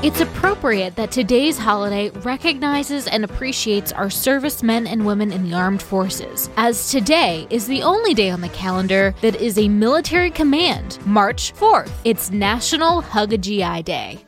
It's appropriate that today's holiday recognizes and appreciates our servicemen and women in the armed forces, as today is the only day on the calendar that is a military command, March 4th. It's National Hug a GI Day.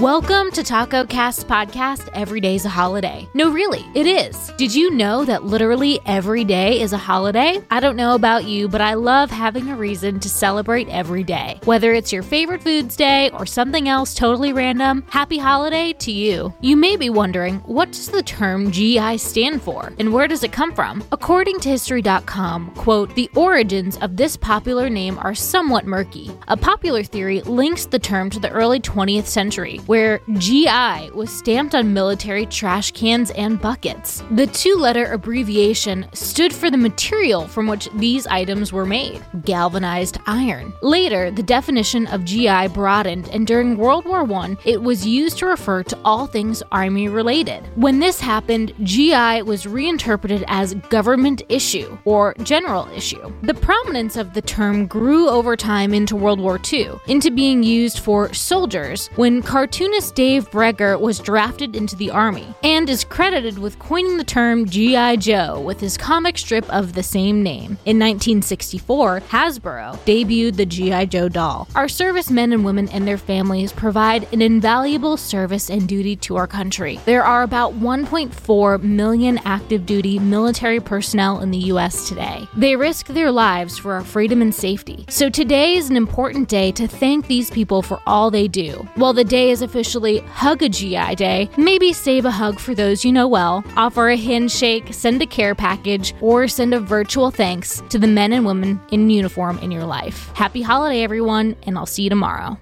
Welcome to Taco Cast podcast. Every day's a holiday. No, really, it is. Did you know that literally every day is a holiday? I don't know about you, but I love having a reason to celebrate every day. Whether it's your favorite foods day or something else totally random, happy holiday to you. You may be wondering, what does the term GI stand for and where does it come from? According to history.com, quote, the origins of this popular name are somewhat murky. A popular theory links the term to the early 20th century where GI was stamped on military trash cans and buckets. The two letter abbreviation stood for the material from which these items were made galvanized iron. Later, the definition of GI broadened, and during World War I, it was used to refer to all things Army related. When this happened, GI was reinterpreted as government issue or general issue. The prominence of the term grew over time into World War II, into being used for soldiers when cartoons cartoonist Dave Breger was drafted into the Army and is credited with coining the term G.I. Joe with his comic strip of the same name. In 1964, Hasbro debuted the G.I. Joe doll. Our servicemen and women and their families provide an invaluable service and duty to our country. There are about 1.4 million active duty military personnel in the U.S. today. They risk their lives for our freedom and safety. So today is an important day to thank these people for all they do. While the day is officially Hug a GI Day, maybe save a hug for those you know well, offer a handshake, send a care package, or send a virtual thanks to the men and women in uniform in your life. Happy holiday, everyone, and I'll see you tomorrow.